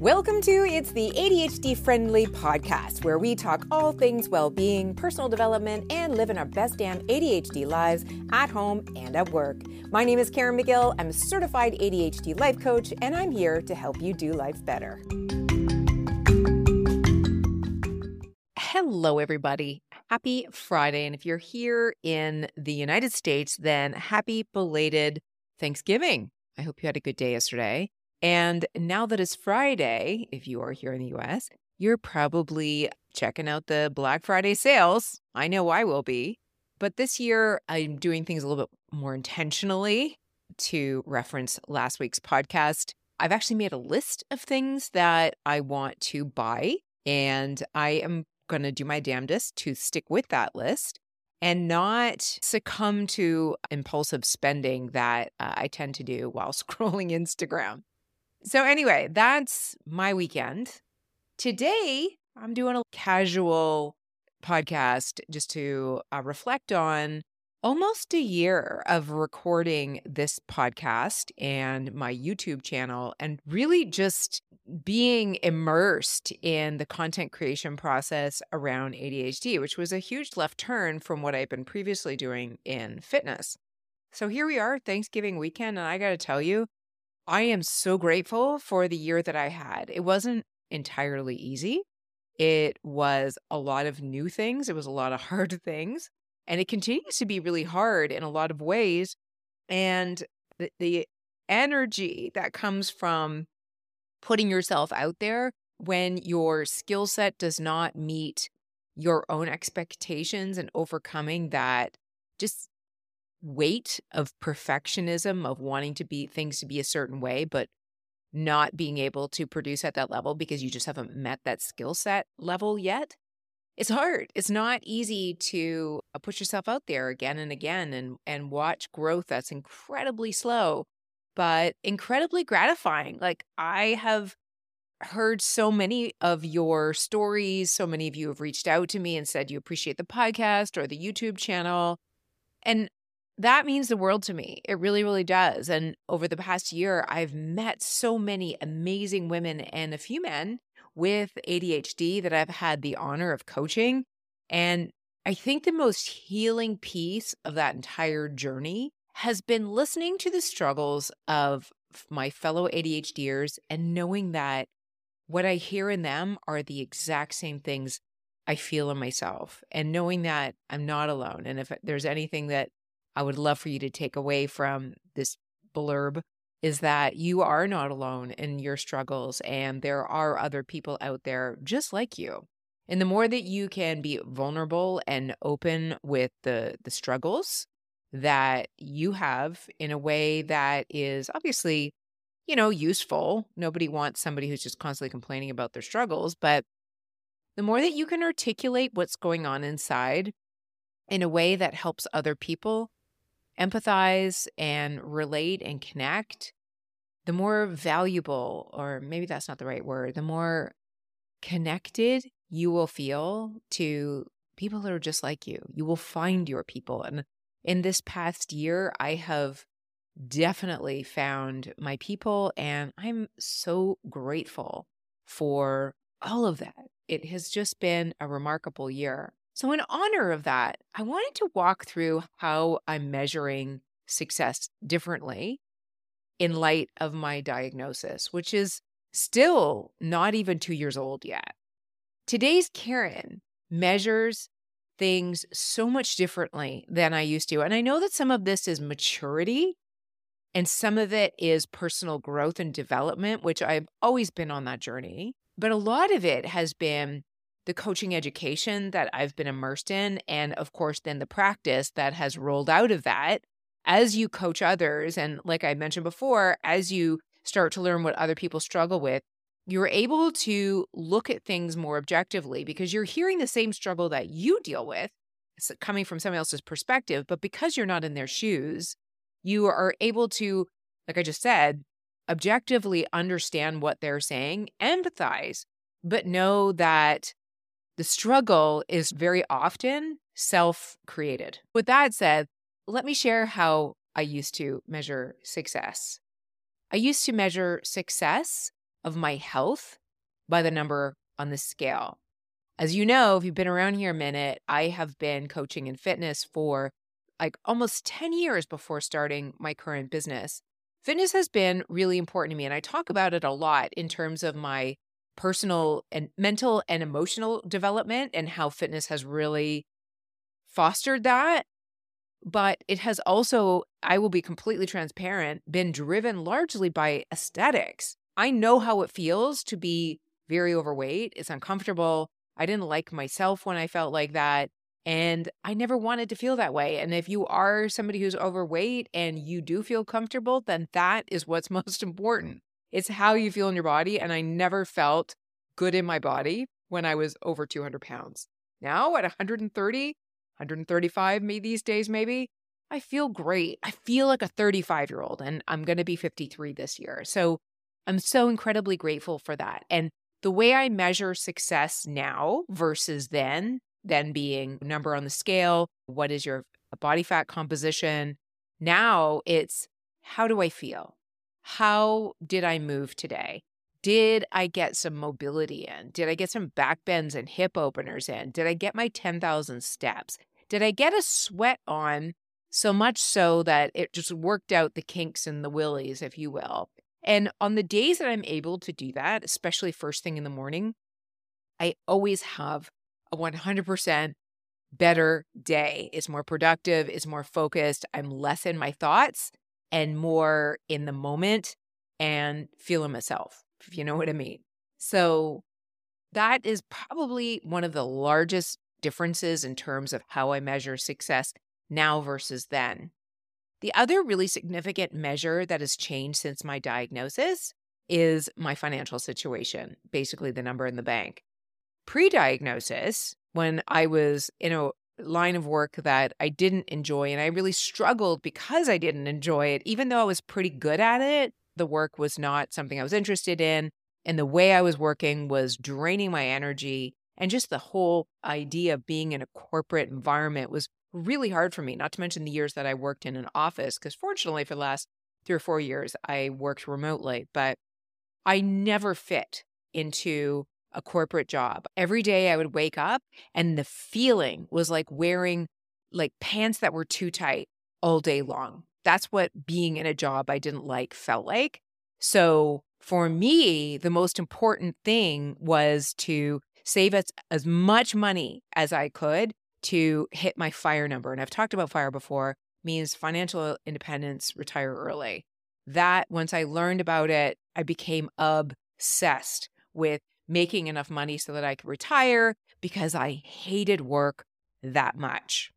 Welcome to It's the ADHD Friendly Podcast, where we talk all things well being, personal development, and living our best damn ADHD lives at home and at work. My name is Caren Magill. I'm a certified ADHD life coach, and I'm here to help you do life better. Hello, everybody. Happy Friday. And if you're here in the United States, then happy belated Thanksgiving. I hope you had a good day yesterday. And now that it's Friday, if you are here in the US, you're probably checking out the Black Friday sales. I know I will be. But this year, I'm doing things a little bit more intentionally to reference last week's podcast. I've actually made a list of things that I want to buy, and I am going to do my damnedest to stick with that list and not succumb to impulsive spending that uh, I tend to do while scrolling Instagram. So, anyway, that's my weekend. Today, I'm doing a casual podcast just to uh, reflect on almost a year of recording this podcast and my YouTube channel, and really just being immersed in the content creation process around ADHD, which was a huge left turn from what I've been previously doing in fitness. So here we are, Thanksgiving weekend, and I got to tell you, I am so grateful for the year that I had. It wasn't entirely easy. It was a lot of new things, it was a lot of hard things, and it continues to be really hard in a lot of ways. And the, the energy that comes from putting yourself out there when your skill set does not meet your own expectations and overcoming that just weight of perfectionism of wanting to be things to be a certain way but not being able to produce at that level because you just haven't met that skill set level yet it's hard. It's not easy to uh, push yourself out there again and again and and watch growth that's incredibly slow but incredibly gratifying. Like i have heard so many of your stories so many of you have reached out to me and said you appreciate the podcast or the youtube channel and that means the world to me. It really, really does. And over the past year, I've met so many amazing women and a few men with ADHD that I've had the honor of coaching. And I think the most healing piece of that entire journey has been listening to the struggles of my fellow ADHDers and knowing that what I hear in them are the exact same things I feel in myself, and knowing that I'm not alone. And if there's anything that I would love for you to take away from this blurb is that you are not alone in your struggles and there are other people out there just like you. And the more that you can be vulnerable and open with the the struggles that you have in a way that is obviously, you know, useful. Nobody wants somebody who's just constantly complaining about their struggles, but the more that you can articulate what's going on inside in a way that helps other people, empathize and relate and connect, the more valuable, or maybe that's not the right word, the more connected you will feel to people that are just like you. You will find your people. And in this past year, I have definitely found my people, and I'm so grateful for all of that. It has just been a remarkable year. So, in honor of that, I wanted to walk through how I'm measuring success differently in light of my diagnosis, which is still not even two years old yet. Today's Caren measures things so much differently than I used to. And I know that some of this is maturity and some of it is personal growth and development, which I've always been on that journey. But a lot of it has been the coaching education that I've been immersed in. And of course, then the practice that has rolled out of that as you coach others. And like I mentioned before, as you start to learn what other people struggle with, you're able to look at things more objectively because you're hearing the same struggle that you deal with coming from somebody else's perspective. But because you're not in their shoes, you are able to, like I just said, objectively understand what they're saying, empathize, but know that the struggle is very often self created. With that said, let me share how I used to measure success. I used to measure success of my health by the number on the scale. As you know, if you've been around here a minute, I have been coaching in fitness for like almost 10 years before starting my current business. Fitness has been really important to me, and I talk about it a lot in terms of my personal and mental and emotional development and how fitness has really fostered that. But it has also, I will be completely transparent, been driven largely by aesthetics. I know how it feels to be very overweight. It's uncomfortable. I didn't like myself when I felt like that. And I never wanted to feel that way. And if you are somebody who's overweight and you do feel comfortable, then that is what's most important. It's how you feel in your body. And I never felt good in my body when I was over 200 pounds. Now at 130, 135, maybe these days, maybe, I feel great. I feel like a 35 year old, and I'm going to be 53 this year. So I'm so incredibly grateful for that. And the way I measure success now versus then, then being number on the scale, what is your body fat composition? Now it's how do I feel? How did I move today? Did I get some mobility in? Did I get some back bends and hip openers in? Did I get my 10,000 steps? Did I get a sweat on so much so that it just worked out the kinks and the willies, if you will? And on the days that I'm able to do that, especially first thing in the morning, I always have a 100% better day. It's more productive, it's more focused. I'm less in my thoughts and more in the moment and feeling myself if you know what I mean. So that is probably one of the largest differences in terms of how I measure success now versus then. The other really significant measure that has changed since my diagnosis is my financial situation, basically the number in the bank. Pre diagnosis, when I was in a line of work that I didn't enjoy and I really struggled because I didn't enjoy it, even though I was pretty good at it, the work was not something I was interested in. And the way I was working was draining my energy. And just the whole idea of being in a corporate environment was really hard for me, not to mention the years that I worked in an office. Because fortunately, for the last three or four years, I worked remotely, but I never fit into a corporate job. Every day I would wake up and the feeling was like wearing like pants that were too tight all day long. That's what being in a job I didn't like felt like. So for me, the most important thing was to save as, as much money as I could to hit my fire number. And I've talked about fire before, means financial independence, retire early. That once I learned about it, I became obsessed with making enough money so that I could retire because I hated work that much.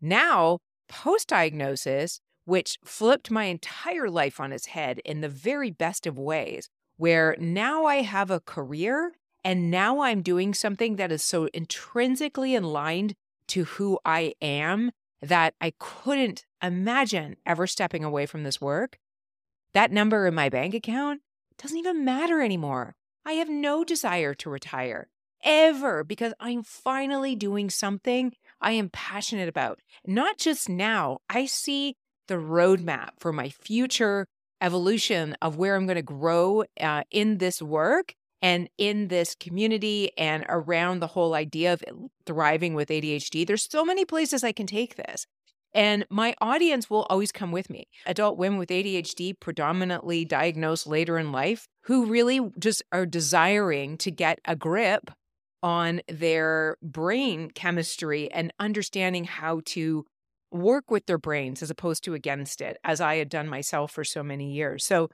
Now, post diagnosis, which flipped my entire life on its head in the very best of ways, where now I have a career and now I'm doing something that is so intrinsically aligned to who I am that I couldn't imagine ever stepping away from this work. That number in my bank account doesn't even matter anymore. I have no desire to retire ever because I'm finally doing something I am passionate about. Not just now, I see the roadmap for my future evolution of where I'm going to grow uh, in this work and in this community and around the whole idea of thriving with ADHD. There's so many places I can take this. And my audience will always come with me. Adult women with ADHD, predominantly diagnosed later in life, who really just are desiring to get a grip on their brain chemistry and understanding how to work with their brains as opposed to against it, as I had done myself for so many years. So,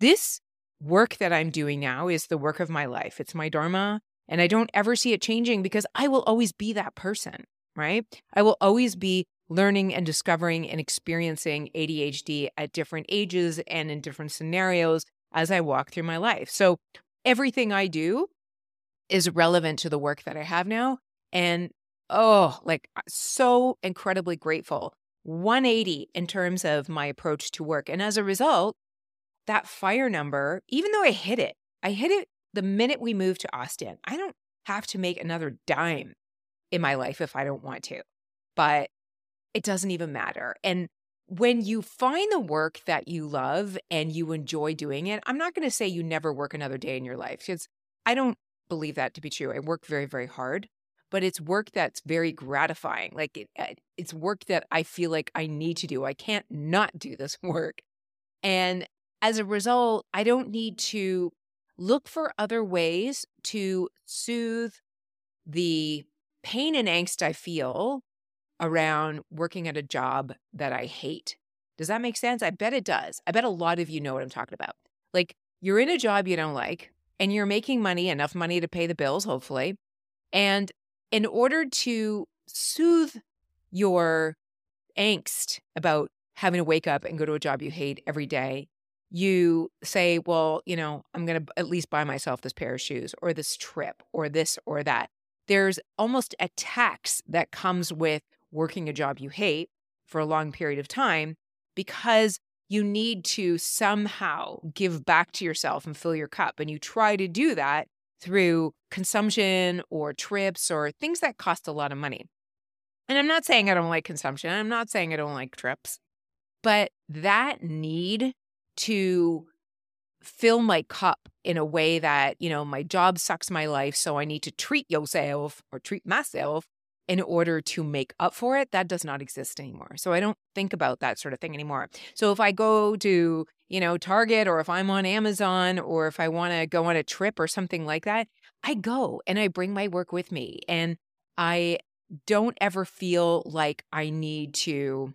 this work that I'm doing now is the work of my life. It's my Dharma, and I don't ever see it changing because I will always be that person, right? I will always be learning and discovering and experiencing ADHD at different ages and in different scenarios as I walk through my life. So, everything I do is relevant to the work that I have now. And oh, like so incredibly grateful. 180 in terms of my approach to work. And as a result, that fire number, even though I hit it, I hit it the minute we moved to Austin. I don't have to make another dime in my life if I don't want to, but it doesn't even matter. And when you find the work that you love and you enjoy doing it, I'm not going to say you never work another day in your life because I don't believe that to be true. I work very, very hard, but it's work that's very gratifying. Like it, uh, it's work that I feel like I need to do. I can't not do this work. And as a result, I don't need to look for other ways to soothe the pain and angst I feel around working at a job that I hate. Does that make sense? I bet it does. I bet a lot of you know what I'm talking about. Like you're in a job you don't like and you're making money, enough money to pay the bills, hopefully. And in order to soothe your angst about having to wake up and go to a job you hate every day, you say, well, you know, I'm going to at least buy myself this pair of shoes or this trip or this or that. There's almost a tax that comes with working a job you hate for a long period of time because you need to somehow give back to yourself and fill your cup. And you try to do that through consumption or trips or things that cost a lot of money. And I'm not saying I don't like consumption. I'm not saying I don't like trips, but that need to fill my cup in a way that, you know, my job sucks my life. So I need to treat yourself or treat myself in order to make up for it, that does not exist anymore. So I don't think about that sort of thing anymore. So if I go to, you know, Target or if I'm on Amazon or if I want to go on a trip or something like that, I go and I bring my work with me. And I don't ever feel like I need to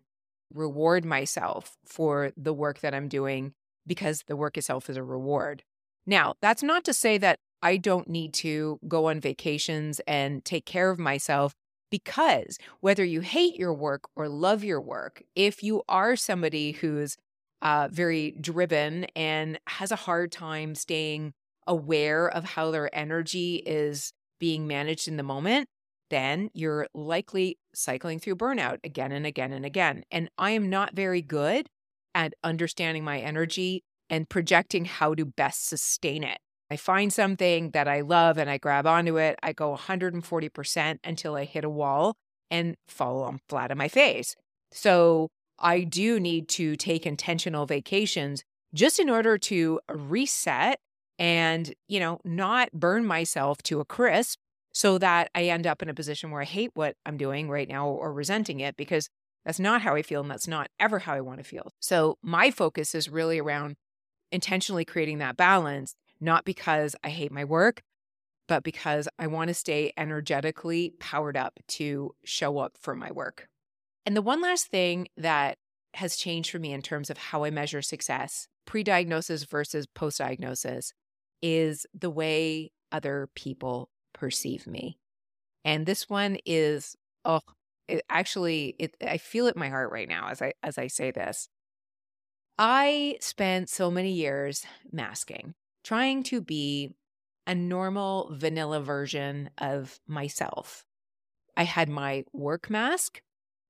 reward myself for the work that I'm doing because the work itself is a reward. Now, that's not to say that I don't need to go on vacations and take care of myself because whether you hate your work or love your work, if you are somebody who's uh, very driven and has a hard time staying aware of how their energy is being managed in the moment, then you're likely cycling through burnout again and again and again. And I am not very good at understanding my energy and projecting how to best sustain it. I find something that I love and I grab onto it. I go 140% until I hit a wall and fall on flat on my face. So I do need to take intentional vacations just in order to reset and, you know, not burn myself to a crisp so that I end up in a position where I hate what I'm doing right now or resenting it because that's not how I feel and that's not ever how I want to feel. So my focus is really around intentionally creating that balance not because I hate my work, but because I want to stay energetically powered up to show up for my work. And the one last thing that has changed for me in terms of how I measure success, pre diagnosis versus post diagnosis, is the way other people perceive me. And this one is, oh, it actually, it, I feel it in my heart right now as I as I say this. I spent so many years masking trying to be a normal vanilla version of myself. I had my work mask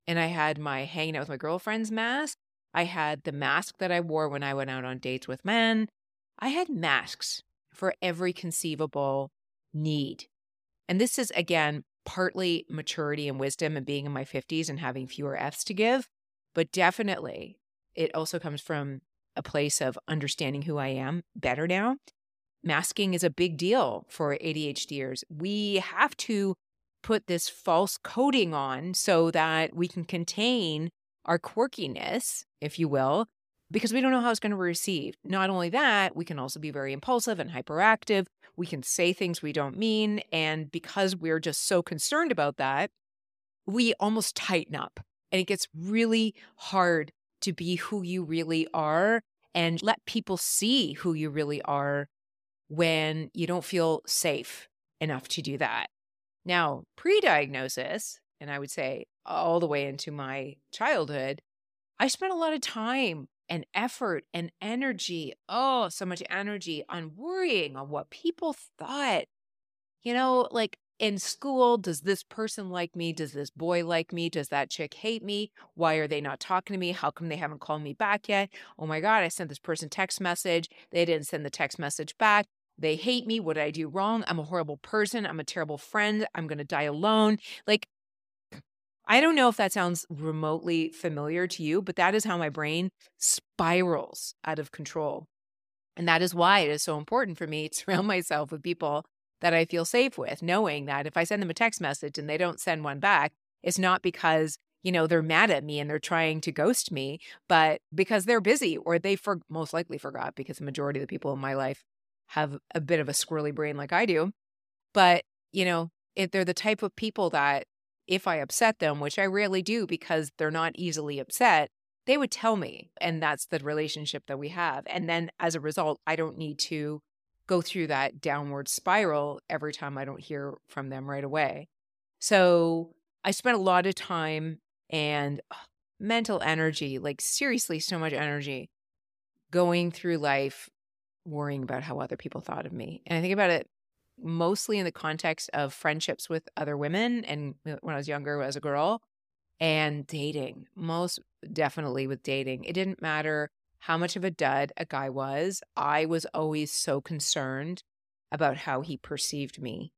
and I had my hanging out with my girlfriend's mask. I had the mask that I wore when I went out on dates with men. I had masks for every conceivable need. And this is, again, partly maturity and wisdom and being in my 50s and having fewer F's to give. But definitely, it also comes from a place of understanding who I am better now. Masking is a big deal for ADHDers. We have to put this false coating on so that we can contain our quirkiness, if you will, because we don't know how it's going to be received. Not only that, we can also be very impulsive and hyperactive. We can say things we don't mean. And because we're just so concerned about that, we almost tighten up. And it gets really hard to be who you really are and let people see who you really are when you don't feel safe enough to do that. Now, pre diagnosis, and I would say all the way into my childhood, I spent a lot of time and effort and energy, oh, so much energy on worrying on what people thought. You know, like in school, does this person like me? Does this boy like me? Does that chick hate me? Why are they not talking to me? How come they haven't called me back yet? Oh my God, I sent this person text message. They didn't send the text message back. They hate me. What did I do wrong? I'm a horrible person. I'm a terrible friend. I'm going to die alone. Like, I don't know if that sounds remotely familiar to you, but that is how my brain spirals out of control. And that is why it is so important for me to surround myself with people that I feel safe with, knowing that if I send them a text message and they don't send one back, it's not because, you know, they're mad at me and they're trying to ghost me, but because they're busy or they for- most likely forgot because the majority of the people in my life have a bit of a squirrely brain like I do. But, you know, if they're the type of people that if I upset them, which I rarely do because they're not easily upset, they would tell me. And that's the relationship that we have. And then as a result, I don't need to go through that downward spiral every time I don't hear from them right away. So I spent a lot of time and mental energy, like seriously, so much energy going through life worrying about how other people thought of me. And I think about it mostly in the context of friendships with other women and when I was younger as a girl and dating, most definitely with dating. It didn't matter how much of a dud a guy was, I was always so concerned about how he perceived me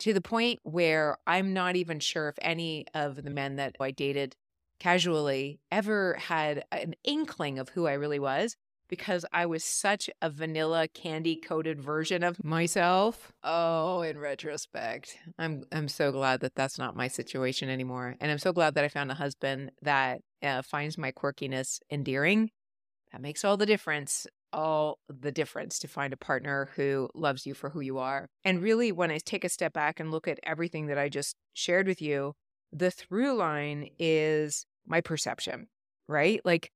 to the point where I'm not even sure if any of the men that I dated casually ever had an inkling of who I really was because I was such a vanilla candy coated version of myself. Oh, in retrospect, I'm I'm so glad that that's not my situation anymore, and I'm so glad that I found a husband that uh, finds my quirkiness endearing. That makes all the difference. All the difference to find a partner who loves you for who you are. And really, when I take a step back and look at everything that I just shared with you, the through line is my perception, right? Like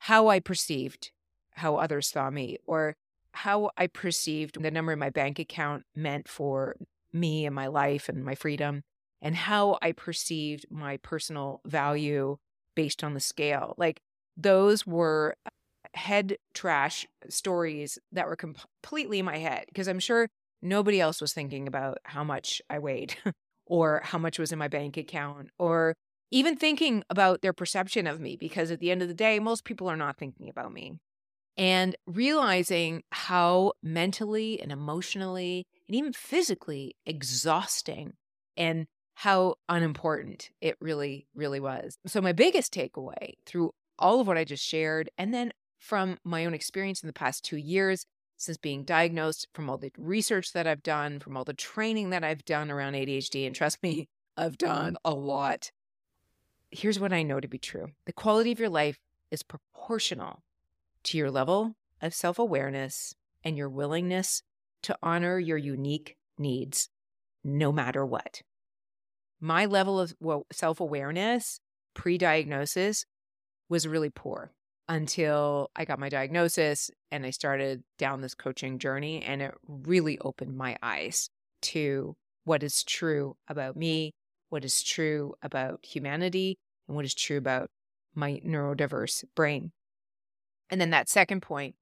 how I perceived how others saw me or how I perceived the number in my bank account meant for me and my life and my freedom, and how I perceived my personal value based on the scale. Like those were head trash stories that were completely in my head because I'm sure nobody else was thinking about how much I weighed or how much was in my bank account or even thinking about their perception of me because at the end of the day, most people are not thinking about me and realizing how mentally and emotionally and even physically exhausting and how unimportant it really, really was. So, my biggest takeaway through all of what I just shared, and then from my own experience in the past two years since being diagnosed, from all the research that I've done, from all the training that I've done around ADHD, and trust me, I've done mm-hmm. a lot. Here's what I know to be true the quality of your life is proportional to your level of self awareness and your willingness to honor your unique needs, no matter what. My level of self awareness pre diagnosis was really poor until I got my diagnosis and I started down this coaching journey. And it really opened my eyes to what is true about me, what is true about humanity, and what is true about my neurodiverse brain. And then that second point,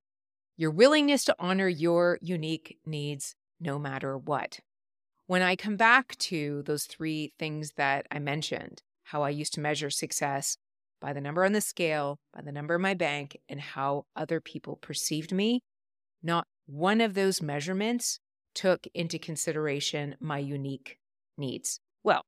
your willingness to honor your unique needs no matter what. When I come back to those three things that I mentioned, how I used to measure success by the number on the scale, by the number in my bank, and how other people perceived me, not one of those measurements took into consideration my unique needs. Well,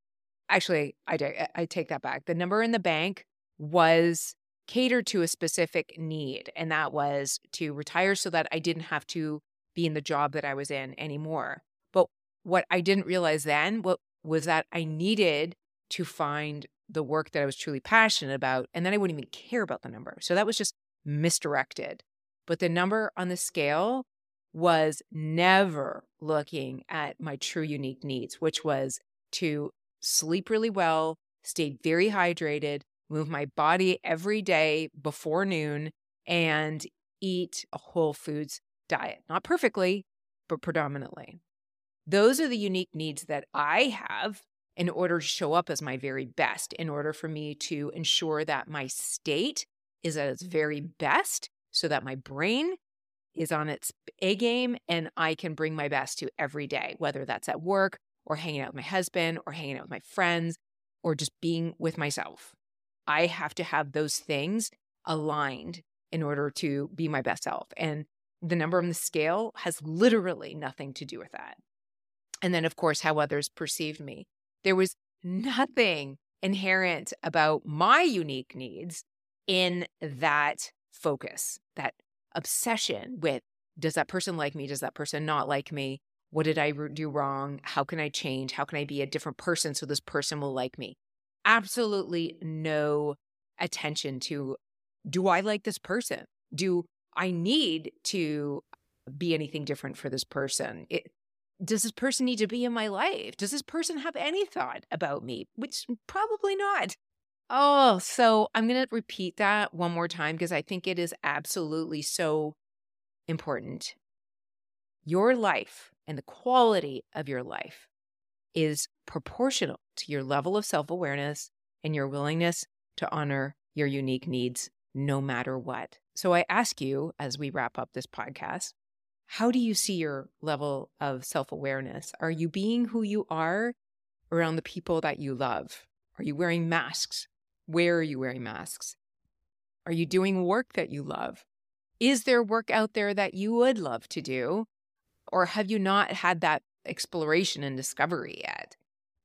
actually, I, I take that back. The number in the bank was catered to a specific need, and that was to retire so that I didn't have to be in the job that I was in anymore. But what I didn't realize then was that I needed to find the work that I was truly passionate about, and then I wouldn't even care about the number. So that was just misdirected. But the number on the scale was never looking at my true unique needs, which was to sleep really well, stay very hydrated, move my body every day before noon, and eat a whole foods diet. Not perfectly, but predominantly. Those are the unique needs that I have in order to show up as my very best, in order for me to ensure that my state is at its very best, so that my brain is on its A game and I can bring my best to every day, whether that's at work or hanging out with my husband or hanging out with my friends or just being with myself. I have to have those things aligned in order to be my best self. And the number on the scale has literally nothing to do with that. And then, of course, how others perceived me. There was nothing inherent about my unique needs in that focus, that obsession with does that person like me? Does that person not like me? What did I do wrong? How can I change? How can I be a different person so this person will like me? Absolutely no attention to do I like this person? Do I need to be anything different for this person? It, does this person need to be in my life? Does this person have any thought about me? Which mm, probably not. Oh, so I'm going to repeat that one more time because I think it is absolutely so important. Your life and the quality of your life is proportional to your level of self awareness and your willingness to honor your unique needs no matter what. So I ask you as we wrap up this podcast how do you see your level of self awareness? Are you being who you are around the people that you love? Are you wearing masks? Where are you wearing masks? Are you doing work that you love? Is there work out there that you would love to do? Or have you not had that exploration and discovery yet?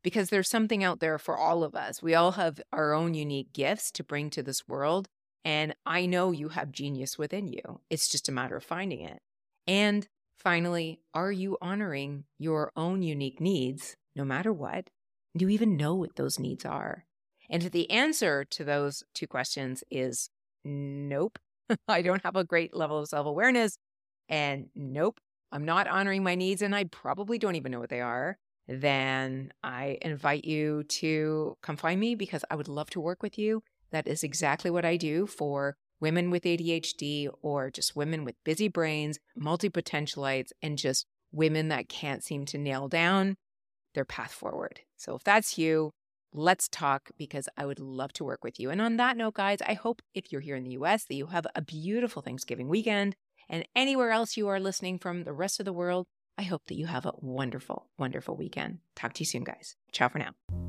Because there's something out there for all of us. We all have our own unique gifts to bring to this world. And I know you have genius within you. It's just a matter of finding it. And finally, are you honoring your own unique needs no matter what? Do you even know what those needs are? And the answer to those two questions is nope. I don't have a great level of self awareness. And nope, I'm not honoring my needs and I probably don't even know what they are. Then I invite you to come find me because I would love to work with you. That is exactly what I do for women with ADHD or just women with busy brains, multi potentialites, and just women that can't seem to nail down their path forward. So if that's you, let's talk because I would love to work with you. And on that note, guys, I hope if you're here in the US that you have a beautiful Thanksgiving weekend. And anywhere else you are listening from the rest of the world, I hope that you have a wonderful, wonderful weekend. Talk to you soon, guys. Ciao for now.